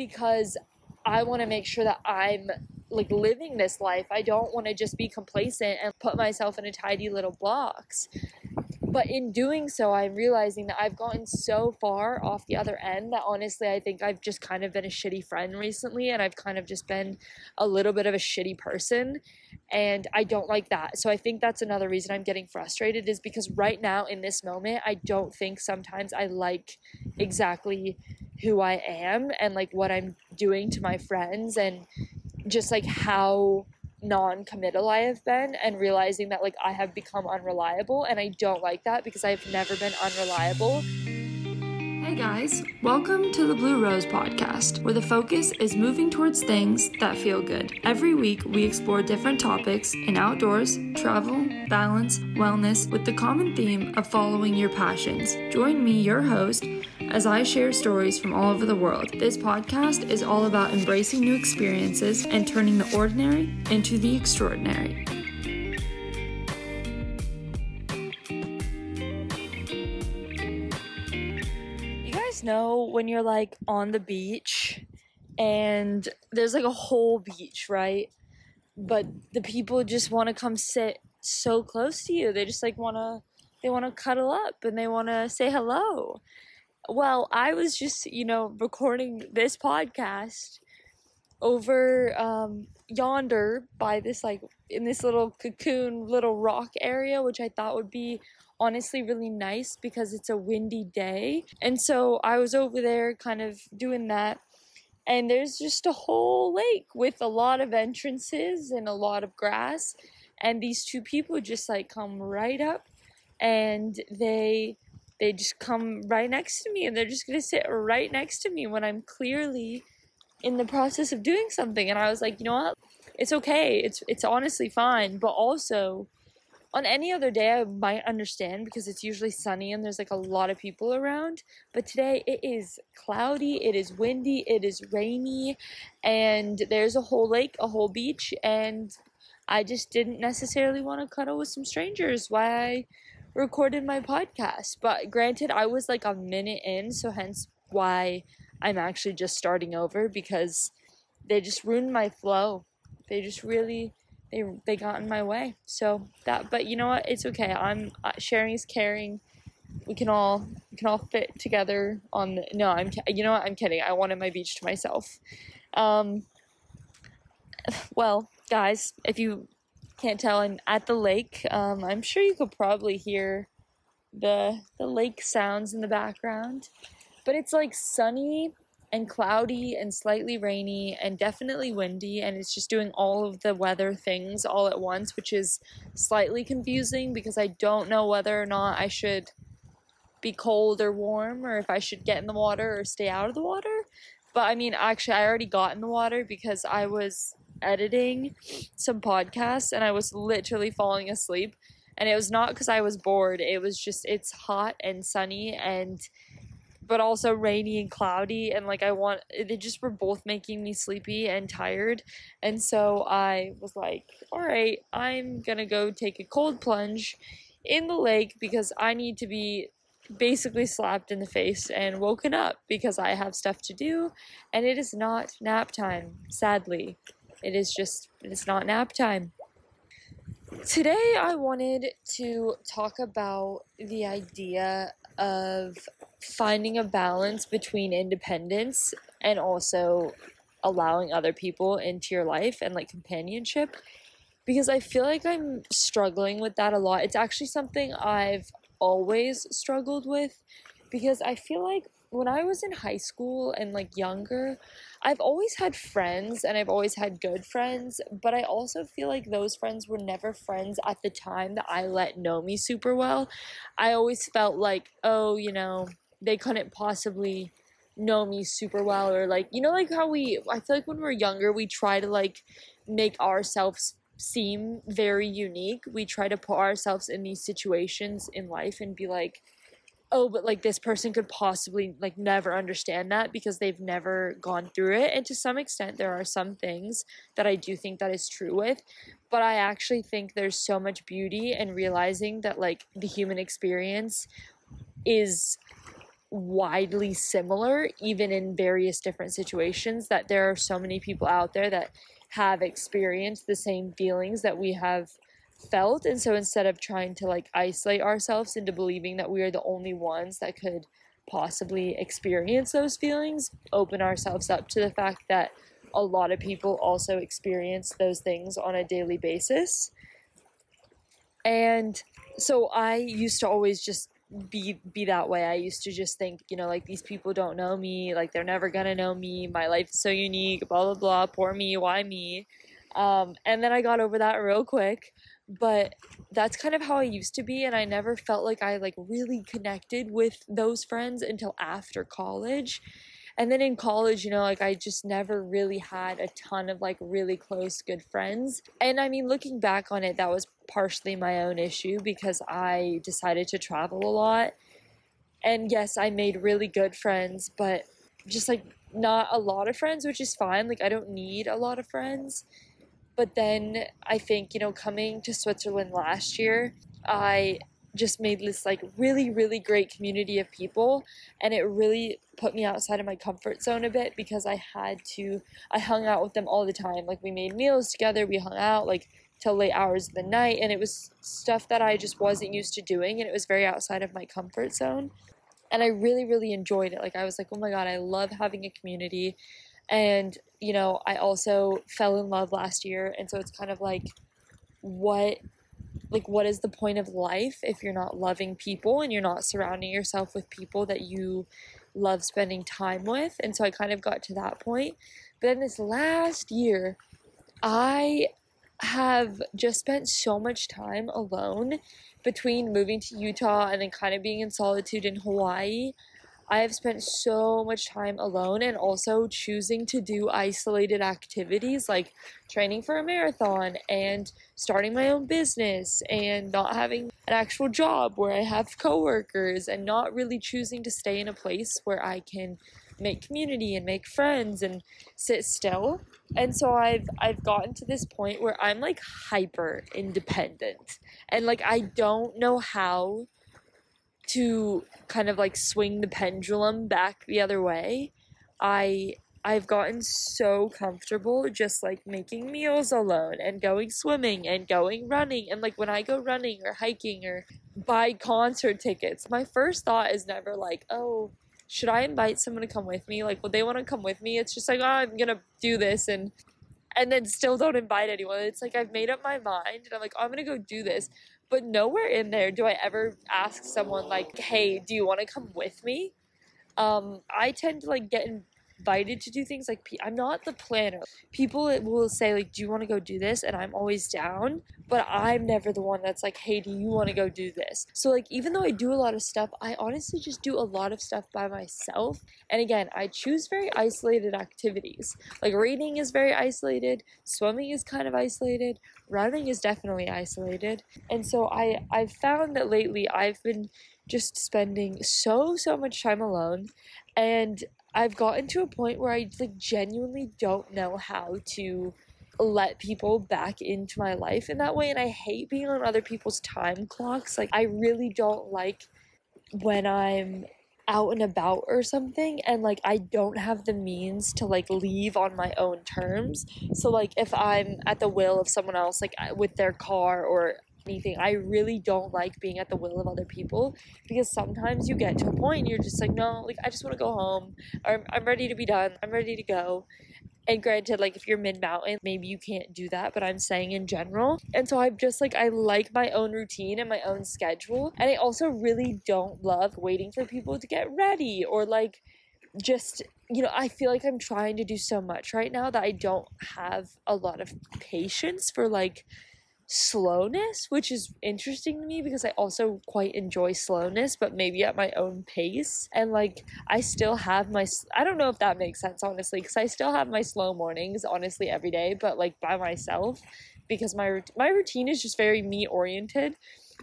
because I want to make sure that I'm like living this life. I don't want to just be complacent and put myself in a tidy little box. But in doing so, I'm realizing that I've gotten so far off the other end that honestly, I think I've just kind of been a shitty friend recently and I've kind of just been a little bit of a shitty person. And I don't like that. So I think that's another reason I'm getting frustrated is because right now in this moment, I don't think sometimes I like exactly who I am and like what I'm doing to my friends and just like how non-committal I have been and realizing that like I have become unreliable and I don't like that because I've never been unreliable. Hey guys, welcome to the Blue Rose podcast, where the focus is moving towards things that feel good. Every week, we explore different topics in outdoors, travel, balance, wellness, with the common theme of following your passions. Join me, your host, as I share stories from all over the world. This podcast is all about embracing new experiences and turning the ordinary into the extraordinary. Know when you're like on the beach and there's like a whole beach, right? But the people just want to come sit so close to you. They just like want to they want to cuddle up and they want to say hello. Well, I was just, you know, recording this podcast over um, yonder by this like in this little cocoon little rock area which i thought would be honestly really nice because it's a windy day. And so i was over there kind of doing that. And there's just a whole lake with a lot of entrances and a lot of grass. And these two people just like come right up and they they just come right next to me and they're just going to sit right next to me when i'm clearly in the process of doing something. And I was like, you know what? It's okay. It's it's honestly fine, but also on any other day I might understand because it's usually sunny and there's like a lot of people around, but today it is cloudy, it is windy, it is rainy, and there's a whole lake, a whole beach and I just didn't necessarily want to cuddle with some strangers why I recorded my podcast. But granted, I was like a minute in, so hence why I'm actually just starting over because they just ruined my flow. They just really they they got in my way. So that but you know what? It's okay. I'm sharing is caring. We can all we can all fit together on the, no, I'm you know what? I'm kidding. I wanted my beach to myself. Um well, guys, if you can't tell, I'm at the lake. Um, I'm sure you could probably hear the the lake sounds in the background but it's like sunny and cloudy and slightly rainy and definitely windy and it's just doing all of the weather things all at once which is slightly confusing because I don't know whether or not I should be cold or warm or if I should get in the water or stay out of the water. But I mean actually I already got in the water because I was editing some podcasts and I was literally falling asleep. And it was not because I was bored. It was just it's hot and sunny and but also rainy and cloudy and like I want they just were both making me sleepy and tired. And so I was like all right I'm going to go take a cold plunge in the lake because I need to be basically slapped in the face and woken up because I have stuff to do and it is not nap time sadly. It is just it's not nap time. Today, I wanted to talk about the idea of finding a balance between independence and also allowing other people into your life and like companionship because I feel like I'm struggling with that a lot. It's actually something I've always struggled with because I feel like when I was in high school and like younger, I've always had friends and I've always had good friends, but I also feel like those friends were never friends at the time that I let know me super well. I always felt like, oh, you know, they couldn't possibly know me super well or like, you know, like how we, I feel like when we're younger, we try to like make ourselves seem very unique. We try to put ourselves in these situations in life and be like, oh but like this person could possibly like never understand that because they've never gone through it and to some extent there are some things that i do think that is true with but i actually think there's so much beauty in realizing that like the human experience is widely similar, even in various different situations, that there are so many people out there that have experienced the same feelings that we have felt. And so instead of trying to like isolate ourselves into believing that we are the only ones that could possibly experience those feelings, open ourselves up to the fact that a lot of people also experience those things on a daily basis. And so I used to always just be be that way. I used to just think, you know, like these people don't know me, like they're never gonna know me. My life is so unique, blah blah blah. Poor me, why me? Um, and then I got over that real quick. But that's kind of how I used to be, and I never felt like I like really connected with those friends until after college and then in college you know like i just never really had a ton of like really close good friends. And i mean looking back on it that was partially my own issue because i decided to travel a lot. And yes i made really good friends but just like not a lot of friends which is fine. Like i don't need a lot of friends. But then i think you know coming to switzerland last year i just made this like really really great community of people and it really put me outside of my comfort zone a bit because i had to i hung out with them all the time. Like we made meals together we hung out like till late hours of the night and it was stuff that i just wasn't used to doing and it was very outside of my comfort zone. And i really really enjoyed it. Like i was like oh my god i love having a community. And you know i also fell in love last year and so it's kind of like what like what is the point of life if you're not loving people and you're not surrounding yourself with people that you love spending time with? And so i kind of got to that point. But then this last year i have just spent so much time alone between moving to utah and then kind of being in solitude in hawaii I have spent so much time alone and also choosing to do isolated activities like training for a marathon and starting my own business and not having an actual job where I have coworkers and not really choosing to stay in a place where I can make community and make friends and sit still. And so I've I've gotten to this point where I'm like hyper independent and like I don't know how to kind of like swing the pendulum back the other way. I I've gotten so comfortable just like making meals alone and going swimming and going running and like when I go running or hiking or buy concert tickets, my first thought is never like, "Oh, should I invite someone to come with me? Like, would they want to come with me?" It's just like, "Oh, I'm to do this and and then still don't invite anyone. It's like I've made up my mind and I'm like, oh, I'm gonna go do this. But nowhere in there do I ever ask someone like, "Hey, do you want to come with me?" Um, I tend to like get invited to do things like I'm not the planner. People will say like, "Do you want to go do this?" and I'm always down, but I'm never the one that's like, "Hey, do you want to go do this?" So like even though I do a lot of stuff, I honestly just do a lot of stuff by myself. And again, I choose very isolated activities. Like reading is very isolated, swimming is kind of isolated, running is definitely isolated. And so I I've found that lately I've been just spending so so much time alone and I've gotten to a point where I like genuinely don't know how to let people back into my life in that way and I hate being on other people's time clocks. Like I really don't like when I'm out and about or something and like I don't have the means to like leave on my own terms. So like if I'm at the will of someone else like with their car or anything, I really don't like being at the will of other people because sometimes you get to a point and you're just like no, like I just want to go home or I'm ready to be done. I'm ready to go. And granted, like if you're mid mountain, maybe you can't do that, but I'm saying in general. And so I'm just like, I like my own routine and my own schedule. And I also really don't love waiting for people to get ready or like just, you know, I feel like I'm trying to do so much right now that I don't have a lot of patience for like slowness, which is interesting to me because I also quite enjoy slowness, but maybe at my own pace. And like, I still have my, I don't know if that makes sense, honestly, because I still have my slow mornings, honestly, every day, but like by myself because my my routine is just very me oriented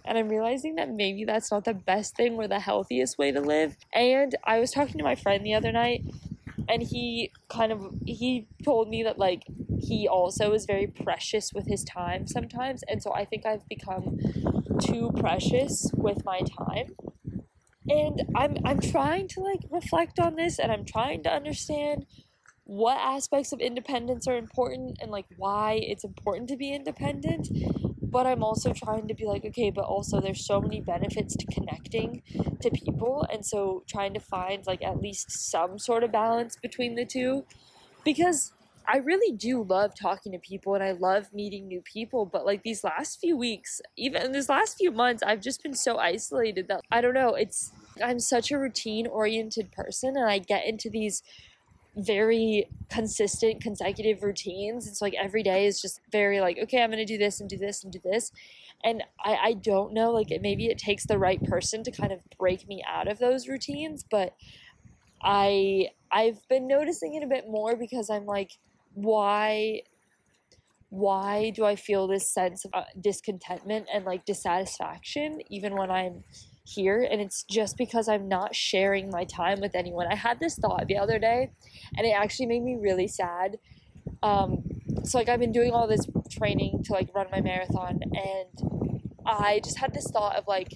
and I'm realizing that maybe that's not the best thing or the healthiest way to live. And I was talking to my friend the other night and he kind of he told me that like he also is very precious with his time sometimes and so i think i've become too precious with my time. And I'm I'm trying to like reflect on this and I'm trying to understand what aspects of independence are important and like why it's important to be independent. But I'm also trying to be like okay but also there's so many benefits to connecting to people and so trying to find like at least some sort of balance between the two. Because I really do love talking to people and I love meeting new people, but like these last few weeks, even these last few months, I've just been so isolated that I don't know, it's I'm such a routine oriented person and I get into these very consistent consecutive routines. It's like every day is just very like, okay, I'm gonna do this and do this and do this. And I, I don't know, like it, maybe it takes the right person to kind of break me out of those routines, but I I've been noticing it a bit more because I'm like why why do I feel this sense of uh, discontentment and like dissatisfaction even when I'm here and it's just because I'm not sharing my time with anyone. I had this thought the other day and it actually made me really sad. Um, so like I've been doing all this training to like run my marathon and I just had this thought of like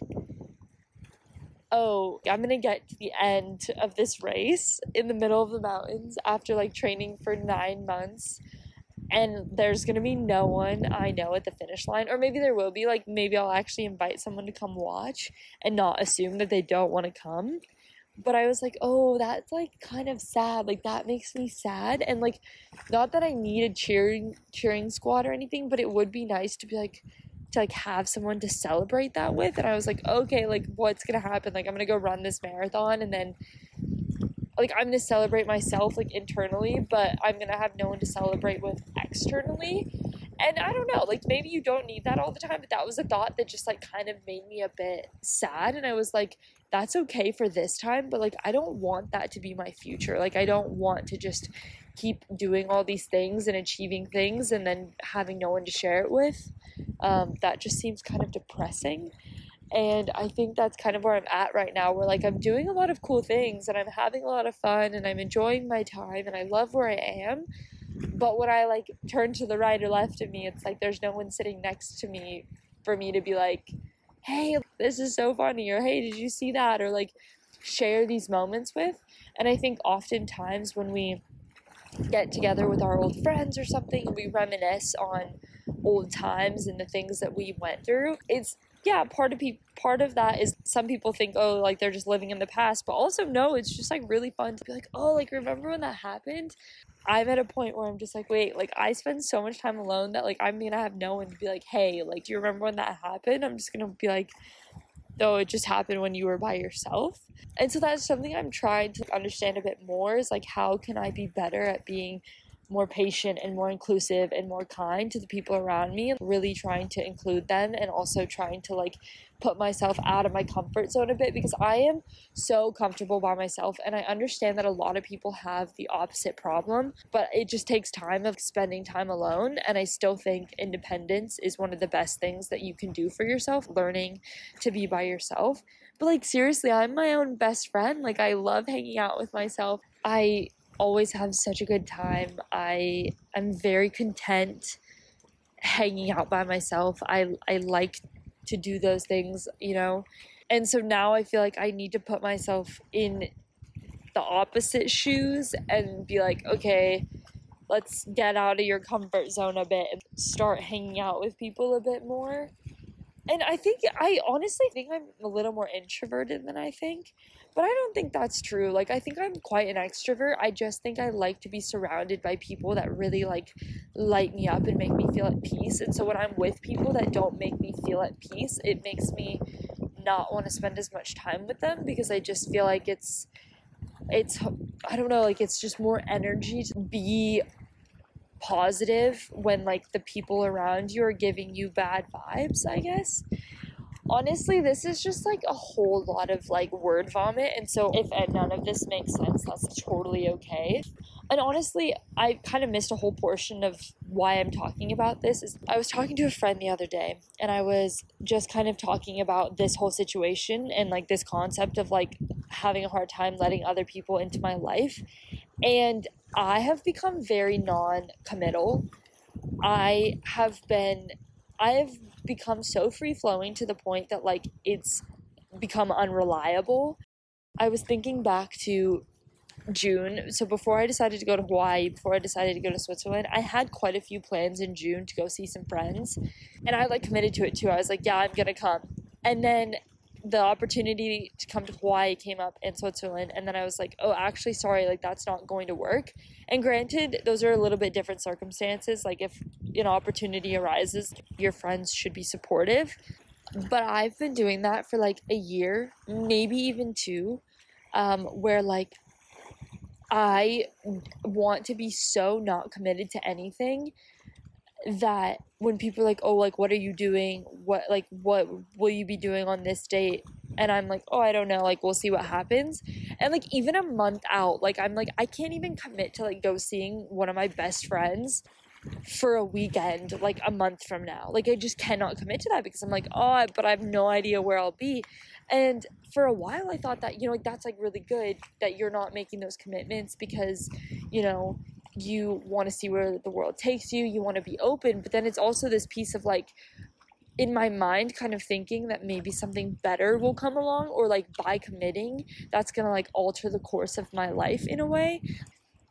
oh, I'm gonna get to the end of this race in the middle of the mountains after like training for nine months. And there's gonna be no one I know at the finish line, or maybe there will be. Like, maybe I'll actually invite someone to come watch and not assume that they don't wanna come. But I was like, oh, that's like kind of sad. Like, that makes me sad. And like, not that I need a cheering, cheering squad or anything, but it would be nice to be like, to like have someone to celebrate that with and i was like okay like what's gonna happen? Like i'm gonna go run this marathon and then like i'm gonna celebrate myself like internally but i'm gonna have no one to celebrate with externally and i don't know like maybe you don't need that all the time but that was a thought that just like kind of made me a bit sad and i was like that's okay for this time but like i don't want that to be my future like i don't want to just keep doing all these things and achieving things and then having no one to share it with. Um, that just seems kind of depressing. And I think that's kind of where I'm at right now, where like I'm doing a lot of cool things and I'm having a lot of fun and I'm enjoying my time and I love where I am. But when I like turn to the right or left of me, it's like there's no one sitting next to me for me to be like, hey, this is so funny, or hey, did you see that? Or like share these moments with. And I think oftentimes when we get together with our old friends or something and we reminisce on old times and the things that we went through. It's yeah, part of pe- part of that is some people think oh like they're just living in the past, but also no, it's just like really fun to be like oh like remember when that happened. I'm at a point where I'm just like wait like I spend so much time alone that like I'm gonna have no one to be like hey like do you remember when that happened? I'm just gonna be like though it just happened when you were by yourself. And so that's something I'm trying to understand a bit more is like how can I be better at being more patient and more inclusive and more kind to the people around me really trying to include them and also trying to like put myself out of my comfort zone a bit because I am so comfortable by myself and I understand that a lot of people have the opposite problem but it just takes time of spending time alone and I still think independence is one of the best things that you can do for yourself learning to be by yourself. But like seriously I'm my own best friend like I love hanging out with myself. I always have such a good time. I I'm very content hanging out by myself. I I like to do those things, you know. And so now I feel like I need to put myself in the opposite shoes and be like, okay, let's get out of your comfort zone a bit and start hanging out with people a bit more. And I think I honestly think I'm a little more introverted than I think. But I don't think that's true. Like I think I'm quite an extrovert. I just think I like to be surrounded by people that really like light me up and make me feel at peace. And so when I'm with people that don't make me feel at peace, it makes me not want to spend as much time with them because I just feel like it's it's I don't know, like it's just more energy to be positive when like the people around you are giving you bad vibes, I guess honestly, this is just like a whole lot of like word vomit. And so, if none of this makes sense, that's totally okay. And honestly, I kind of missed a whole portion of why I'm talking about this. Is I was talking to a friend the other day, and I was just kind of talking about this whole situation and like this concept of like having a hard time letting other people into my life. And I have become very non committal. I have been, I have become so free flowing to the point that like it's become unreliable. I was thinking back to June. So before I decided to go to Hawaii, before I decided to go to Switzerland, I had quite a few plans in June to go see some friends. And I like committed to it too. I was like, yeah, I'm going to come. And then the opportunity to come to Hawaii came up in Switzerland and then I was like, "Oh, actually sorry, like that's not going to work." And granted, those are a little bit different circumstances. Like if an opportunity arises, your friends should be supportive. But I've been doing that for like a year, maybe even two, um, where like I want to be so not committed to anything that when people are like, "Oh, like what are you doing? What like what will you be doing on this date?" and I'm like, "Oh, I don't know. Like we'll see what happens." And like even a month out, like I'm like I can't even commit to like go seeing one of my best friends for a weekend like a month from now. Like I just cannot commit to that because I'm like, "Oh, but I have no idea where I'll be." And for a while I thought that, you know, like that's like really good that you're not making those commitments because, you know, you want to see where the world takes you, you want to be open, but then it's also this piece of like in my mind kind of thinking that maybe something better will come along or like by committing that's going to like alter the course of my life in a way.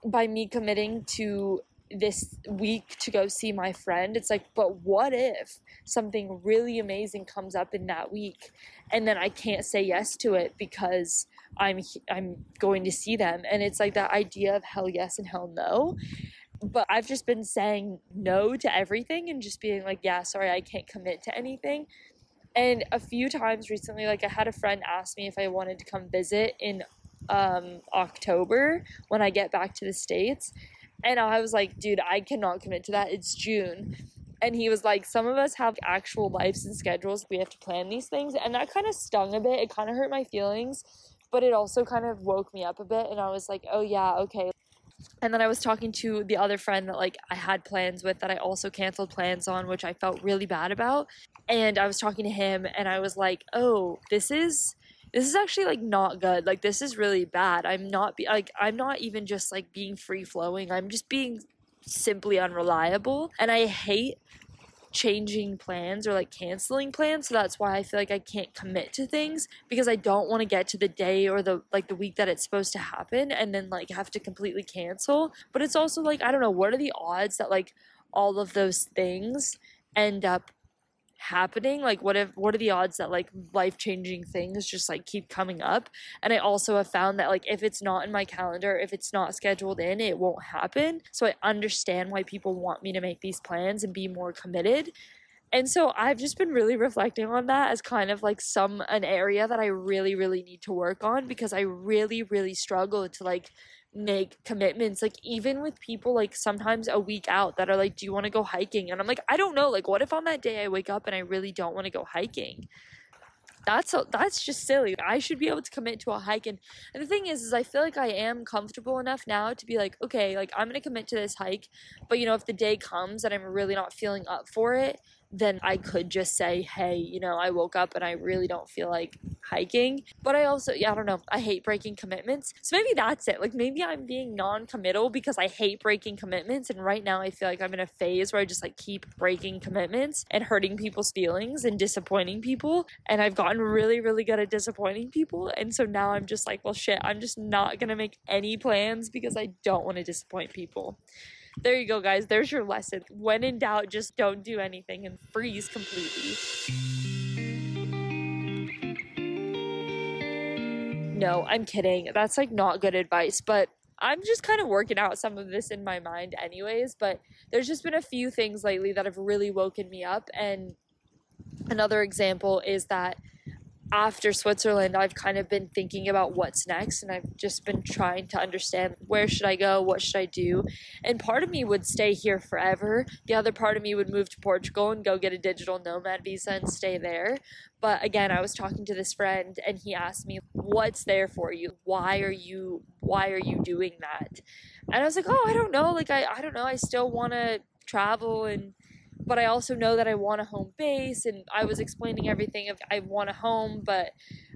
By me committing to this week to go see my friend it's like but what if something really amazing comes up in that week and then I can't say yes to it because I'm I'm going to see them and it's like that idea of hell yes and hell no but I've just been saying no to everything and just being like yeah sorry I can't commit to anything and a few times recently like I had a friend ask me if I wanted to come visit in um, October when I get back to the states and I was like, dude, I cannot commit to that. It's June. And he was like, some of us have actual lives and schedules. We have to plan these things. And that kind of stung a bit. It kind of hurt my feelings, but it also kind of woke me up a bit. And I was like, oh, yeah, okay. And then I was talking to the other friend that like I had plans with that I also canceled plans on, which I felt really bad about. And I was talking to him and I was like, oh, this is this is actually like not good like this is really bad i'm not be like i'm not even just like being free flowing i'm just being simply unreliable and i hate changing plans or like canceling plans so that's why i feel like i can't commit to things because i don't want to get to the day or the like the week that it's supposed to happen and then like have to completely cancel. But it's also like i don't know what are the odds that like all of those things end up happening like what if what are the odds that like life changing things just like keep coming up? And i also have found that like if it's not in my calendar if it's not scheduled in it won't happen. So i understand why people want me to make these plans and be more committed. And so I've just been really reflecting on that as kind of like some an area that I really really need to work on because I really really struggle to like make commitments like even with people like sometimes a week out that are like do you want to go hiking? And i'm like i don't know like what if on that day i wake up and i really don't want to go hiking? That's a, that's just silly. I should be able to commit to a hike and, and the thing is is i feel like i am comfortable enough now to be like okay like i'm gonna commit to this hike but you know if the day comes and i'm really not feeling up for it then I could just say, hey, you know, I woke up and I really don't feel like hiking. But I also, yeah, I don't know, I hate breaking commitments. So maybe that's it. Like maybe I'm being non committal because I hate breaking commitments. And right now I feel like I'm in a phase where I just like keep breaking commitments and hurting people's feelings and disappointing people. And I've gotten really, really good at disappointing people. And so now I'm just like, well, shit, I'm just not going to make any plans because I don't want to disappoint people there you go, guys. There's your lesson. When in doubt, just don't do anything and freeze completely. No, I'm kidding. That's like not good advice, but I'm just kind of working out some of this in my mind, anyways. But there's just been a few things lately that have really woken me up. And another example is that after Switzerland, I've kind of been thinking about what's next and I've just been trying to understand where should I go, what should I do? And part of me would stay here forever. The other part of me would move to Portugal and go get a digital nomad visa and stay there. But again, I was talking to this friend and he asked me, "What's there for you? Why are you why are you doing that?" And I was like, "Oh, I don't know. Like I I don't know. I still want to travel and but I also know that I want a home base and I was explaining everything of I want a home but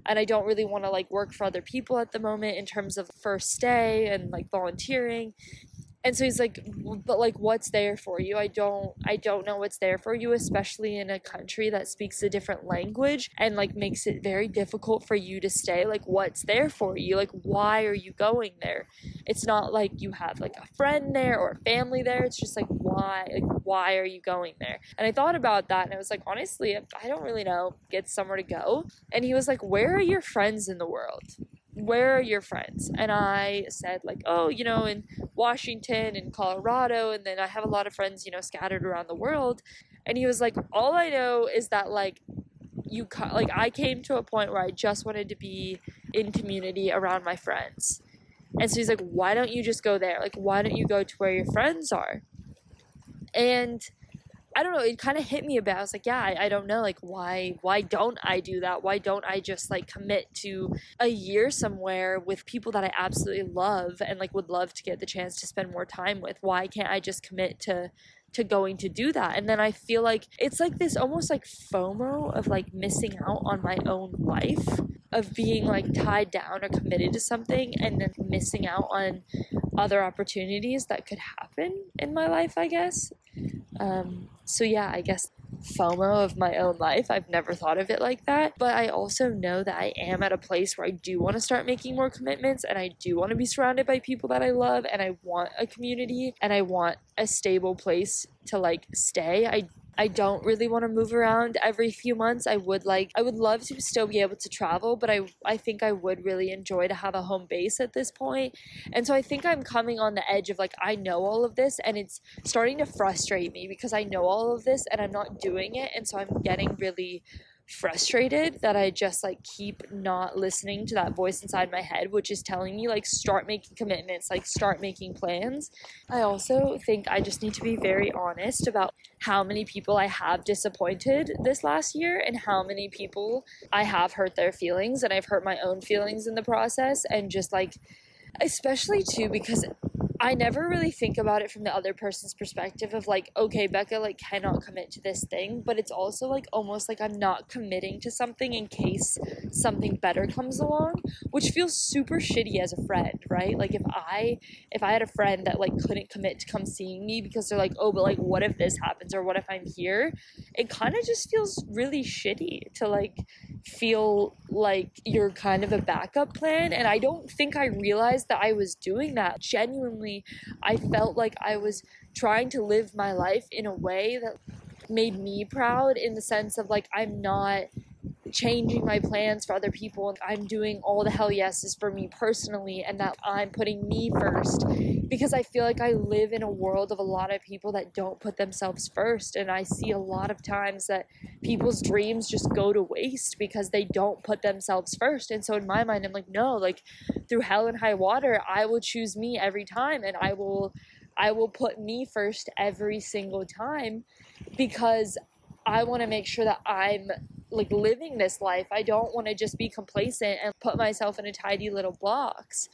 and I don't really want to like work for other people at the moment in terms of first day and like volunteering and so he's like but like what's there for you? I don't i don't know what's there for you especially in a country that speaks a different language and like makes it very difficult for you to stay. Like what's there for you? Like why are you going there? It's not like you have like a friend there or a family there. It's just like why like why are you going there? And i thought about that and i was like honestly i don't really know get somewhere to go. And he was like where are your friends in the world where are your friends? And I said, like, oh, you know, in Washington and Colorado. And then I have a lot of friends, you know, scattered around the world. And he was like, all I know is that, like, you, like, I came to a point where I just wanted to be in community around my friends. And so he's like, why don't you just go there? Like, why don't you go to where your friends are? And I don't know, it kind of hit me a bit. I was like, yeah, I, I, don't know, like why why don't I do that? Why don't I just like commit to a year somewhere with people that I absolutely love and like would love to get the chance to spend more time with? Why can't I just commit to to going to do that? And then I feel like it's like this almost like FOMO of like missing out on my own life of being like tied down or committed to something and then missing out on other opportunities that could happen in my life, I guess. Um, so, yeah, I guess FOMO of my own life. I've never thought of it like that. But I also know that I am at a place where I do want to start making more commitments and I do want to be surrounded by people that I love and I want a community and I want a stable place to like stay. I I don't really want to move around every few months. I would like I would love to still be able to travel, but I I think I would really enjoy to have a home base at this point. And so I think I'm coming on the edge of like I know all of this and it's starting to frustrate me because I know all of this and I'm not doing it and so I'm getting really frustrated that I just like keep not listening to that voice inside my head, which is telling me like start making commitments, like start making plans. I also think I just need to be very honest about how many people I have disappointed this last year and how many people I have hurt their feelings and I've hurt my own feelings in the process and just like especially too because I never really think about it from the other person's perspective of like, okay, Becca like cannot commit to this thing, but it's also like almost like I'm not committing to something in case something better comes along, which feels super shitty as a friend, right? Like if I if I had a friend that like couldn't commit to come seeing me because they're like, "Oh, but like what if this happens or what if I'm here?" It kind of just feels really shitty to like feel like you're kind of a backup plan. And I don't think I realized that I was doing that. Genuinely, I felt like I was trying to live my life in a way that made me proud in the sense of like, I'm not changing my plans for other people and I'm doing all the hell yeses for me personally and that I'm putting me first. Because I feel like I live in a world of a lot of people that don't put themselves first and I see a lot of times that people's dreams just go to waste because they don't put themselves first. And so in my mind I'm like no like through hell and high water I will choose me every time and I will I will put me first every single time because I want to make sure that I'm like living this life. I don't want to just be complacent and put myself in a tidy little box.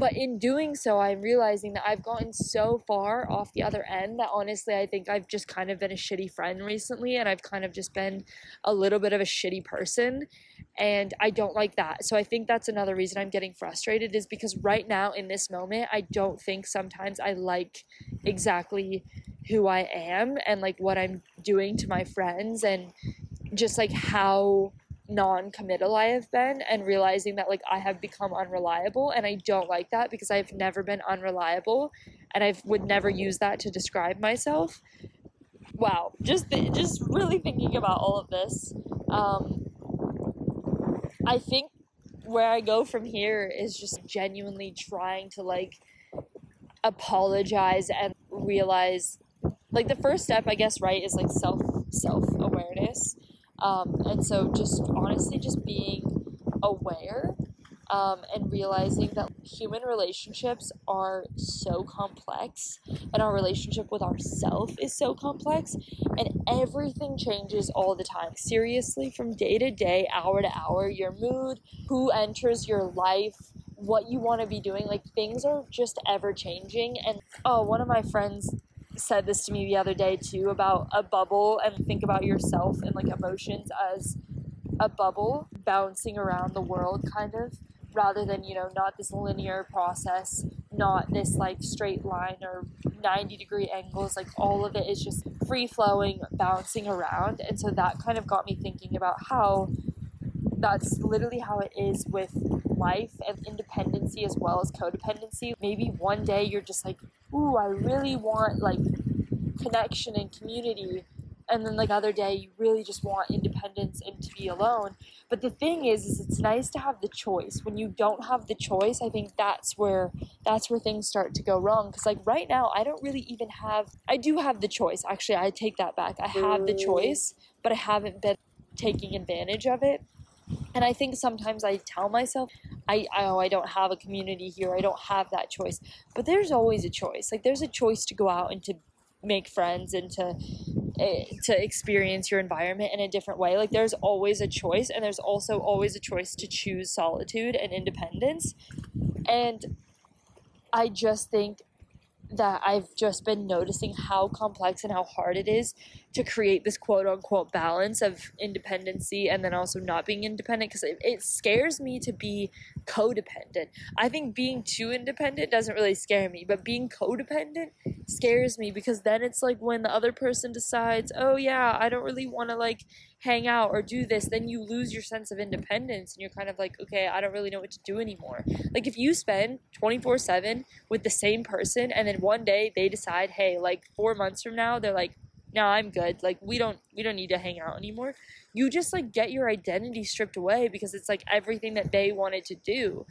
But in doing so, I'm realizing that I've gotten so far off the other end that honestly, I think I've just kind of been a shitty friend recently and I've kind of just been a little bit of a shitty person. And I don't like that. So I think that's another reason I'm getting frustrated is because right now in this moment, I don't think sometimes I like exactly who I am and like what I'm doing to my friends and just like how non-committal I have been and realizing that like I have become unreliable and I don't like that because I've never been unreliable and I would never use that to describe myself. Wow, just th- just really thinking about all of this. Um, I think where I go from here is just genuinely trying to like apologize and realize like the first step I guess right is like self self awareness um, and so, just honestly, just being aware um, and realizing that human relationships are so complex and our relationship with ourself is so complex and everything changes all the time. Seriously from day to day hour to hour your mood who enters your life what you want to be doing like things are just ever changing. And oh one of my friends said this to me the other day too about a bubble and think about yourself and like emotions as a bubble bouncing around the world kind of rather than you know not this linear process not this like straight line or 90 degree angles. Like all of it is just free flowing, bouncing around. And so that kind of got me thinking about how that's literally how it is with life and independency as well as codependency. Maybe one day you're just like, ooh, I really want like connection and community. And then like other day you really just want independence and to be alone. But the thing is is it's nice to have the choice. When you don't have the choice i think that's where that's where things start to go wrong. Because like right now i don't really even have i do have the choice. Actually i take that back. I have the mm. choice but i haven't been taking advantage of it and i think sometimes i tell myself I, oh i don't have a community here. I don't have that choice. But there's always a choice. Like there's a choice to go out and to make friends and to eh, to experience your environment in a different way. Like there's always a choice and there's also always a choice to choose solitude and independence. And i just think that I've just been noticing how complex and how hard it is to create this quote unquote balance of independency and then also not being independent because it, it, scares me to be codependent. I think being too independent doesn't really scare me, but being codependent scares me because then it's like when the other person decides, oh yeah, I don't really want to like hang out or do this, then you lose your sense of independence and you're kind of like, okay, I don't really know what to do anymore. Like if you spend 24 7 with the same person and then one day they decide, hey, like four months from now, they're like, no, I'm good. Like we don't we don't need to hang out anymore. You just like get your identity stripped away because it's like everything that they wanted to do.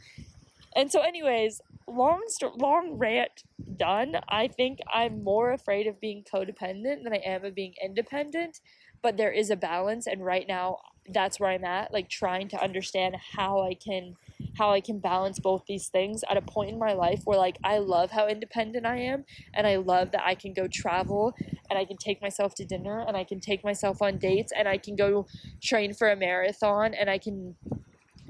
And so anyways, long st- long rant done. I think I'm more afraid of being codependent than I am of being independent but there is a balance and right now that's where I'm at like trying to understand how I can how I can balance both these things at a point in my life where like I love how independent I am and I love that I can go travel and I can take myself to dinner and I can take myself on dates and I can go train for a marathon and I can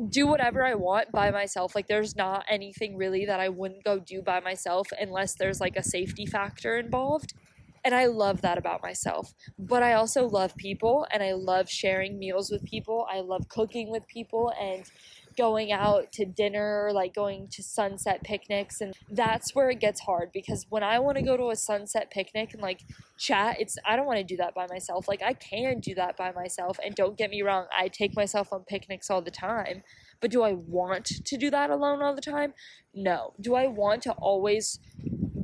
do whatever I want by myself. Like there's not anything really that I wouldn't go do by myself unless there's like a safety factor involved. And I love that about myself. But I also love people and I love sharing meals with people. I love cooking with people and going out to dinner, like going to sunset picnics. And that's where it gets hard because when I want to go to a sunset picnic and like chat, it's, I don't want to do that by myself. Like I can do that by myself. And don't get me wrong, I take myself on picnics all the time. But do I want to do that alone all the time? No. Do I want to always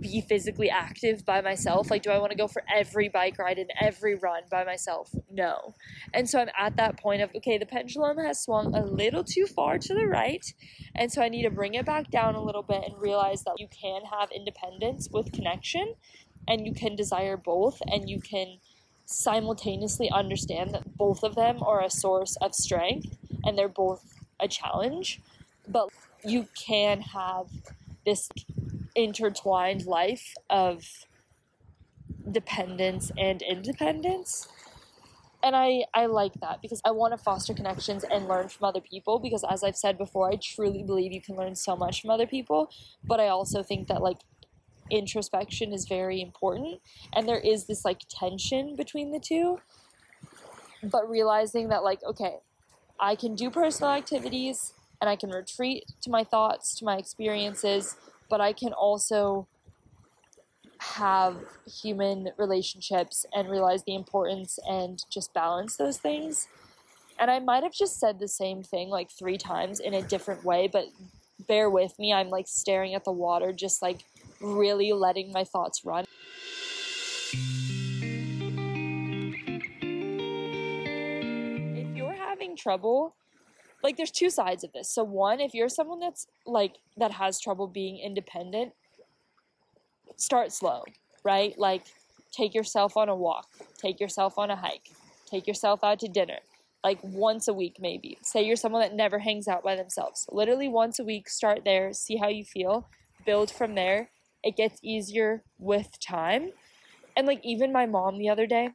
be physically active by myself? Like, do I want to go for every bike ride and every run by myself? No. And so I'm at that point of, okay, the pendulum has swung a little too far to the right. And so I need to bring it back down a little bit and realize that you can have independence with connection and you can desire both and you can simultaneously understand that both of them are a source of strength and they're both a challenge. But you can have this intertwined life of dependence and independence and I, I like that because I want to foster connections and learn from other people because as I've said before, I truly believe you can learn so much from other people. But I also think that like introspection is very important and there is this like tension between the two. But realizing that like, okay, I can do personal activities and I can retreat to my thoughts, to my experiences, but I can also have human relationships and realize the importance and just balance those things. And I might have just said the same thing like three times in a different way, but bear with me. I'm like staring at the water, just like really letting my thoughts run. Trouble like there's two sides of this. So one, if you're someone that's like that has trouble being independent, start slow, right? Like take yourself on a walk, take yourself on a hike, take yourself out to dinner. Like once a week, maybe. Say you're someone that never hangs out by themselves. Literally once a week, start there, see how you feel, build from there. It gets easier with time. And like even my mom the other day,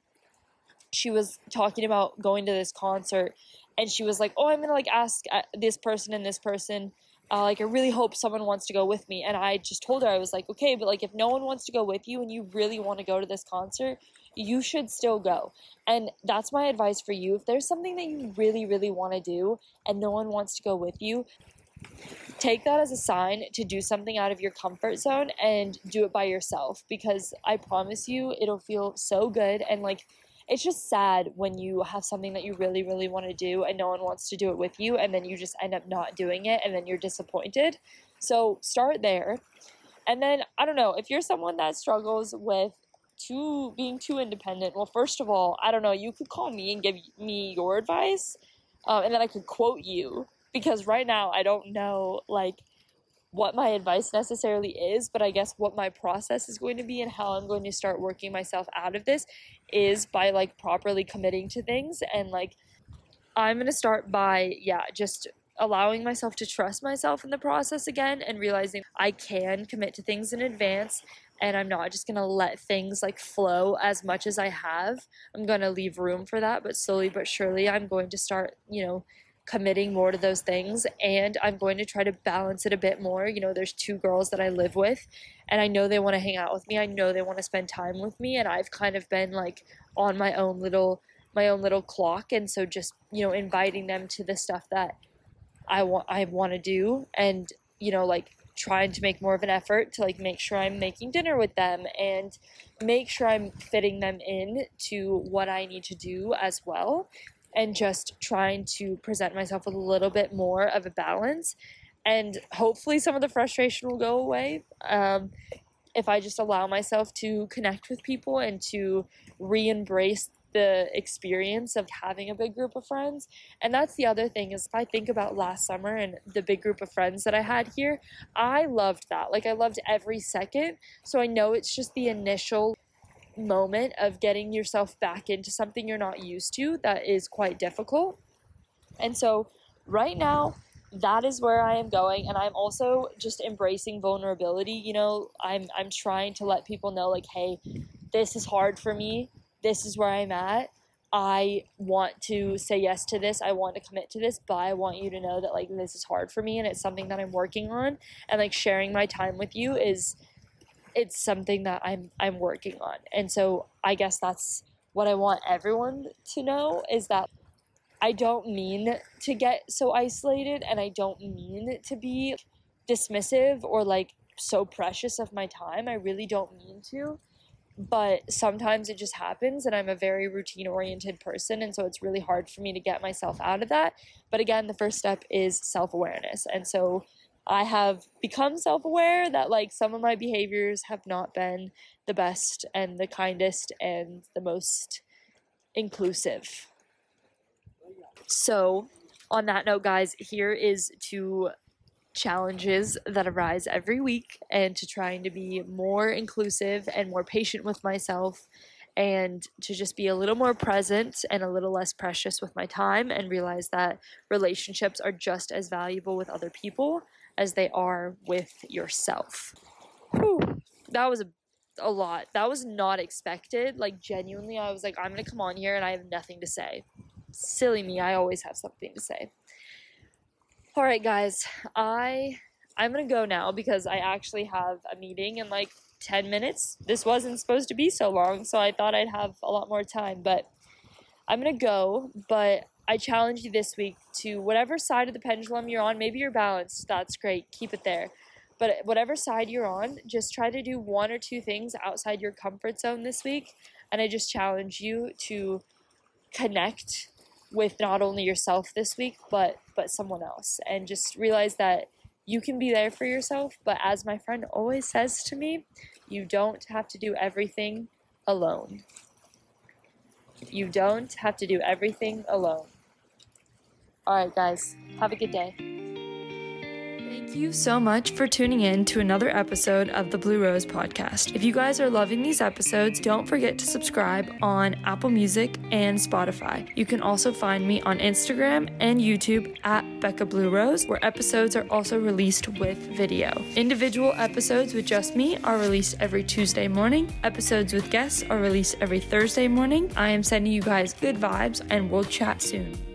she was talking about going to this concert and she was like, "Oh, I'm gonna like ask uh, this person and this person." Uh, like I really hope someone wants to go with me, and I just told her I was like, okay, but like if no one wants to go with you and you really want to go to this concert, you should still go. And that's my advice for you. If there's something that you really, really want to do and no one wants to go with you, take that as a sign to do something out of your comfort zone and do it by yourself because I promise you it'll feel so good and like it's just sad when you have something that you really really want to do and no one wants to do it with you and then you just end up not doing it and then you're disappointed. So start there. And then I don't know, if you're someone that struggles with too being too independent, well first of all, I don't know, you could call me and give me your advice. Um, and then I could quote you because right now I don't know like what my advice necessarily is, but I guess what my process is going to be and how I'm going to start working myself out of this is by like properly committing to things and like I'm going to start by yeah, just allowing myself to trust myself in the process again and realizing I can commit to things in advance and I'm not just going to let things like flow as much as I have. I'm going to leave room for that, but slowly but surely I'm going to start, you know, committing more to those things and I'm going to try to balance it a bit more. You know, there's two girls that I live with and I know they want to hang out with me. I know they want to spend time with me and I've kind of been like on my own little my own little clock and so just, you know, inviting them to the stuff that I want I want to do and, you know, like trying to make more of an effort to like make sure I'm making dinner with them and make sure I'm fitting them in to what I need to do as well and just trying to present myself with a little bit more of a balance. And hopefully, some of the frustration will go away um, if I just allow myself to connect with people and to re embrace the experience of having a big group of friends. And that's the other thing is if I think about last summer and the big group of friends that I had here, I loved that. Like I loved every second. So I know it's just the initial moment of getting yourself back into something you're not used to that is quite difficult. And so, right now, that is where I am going and I'm also just embracing vulnerability. You know, I'm I'm trying to let people know like, "Hey, this is hard for me. This is where I'm at. I want to say yes to this. I want to commit to this, but I want you to know that like this is hard for me and it's something that I'm working on and like sharing my time with you is it's something that I'm I'm working on. And so I guess that's what I want everyone to know is that I don't mean to get so isolated and I don't mean to be dismissive or like so precious of my time. I really don't mean to. But sometimes it just happens, and I'm a very routine oriented person, and so it's really hard for me to get myself out of that. But again, the first step is self awareness. And so I have become self aware that like some of my behaviors have not been the best and the kindest and the most inclusive. So, on that note, guys, here is two challenges that arise every week and to trying to be more inclusive and more patient with myself and to just be a little more present and a little less precious with my time and realize that relationships are just as valuable with other people as they are with yourself. Whew, that was a, a lot. That was not expected. Like, genuinely, I was like, I'm going to come on here and I have nothing to say. Silly me, I always have something to say. All right, guys, I I'm gonna go now because I actually have a meeting in like 10 minutes. This wasn't supposed to be so long, so I thought I'd have a lot more time, but I'm gonna go. But I challenge you this week to whatever side of the pendulum you're on, maybe you're balanced, that's great, keep it there. But whatever side you're on, just try to do one or two things outside your comfort zone this week. And I just challenge you to connect with not only yourself this week, but but someone else. And just realize that you can be there for yourself, but as my friend always says to me, you don't have to do everything alone. You don't have to do everything alone. All right, guys, have a good day. Thank you so much for tuning in to another episode of the Blue Rose podcast. If you guys are loving these episodes, don't forget to subscribe on Apple Music and Spotify. You can also find me on Instagram and YouTube at Becca Blue Rose, where episodes are also released with video. Individual episodes with just me are released every Tuesday morning. Episodes with guests are released every Thursday morning. I am sending you guys good vibes, and we'll chat soon.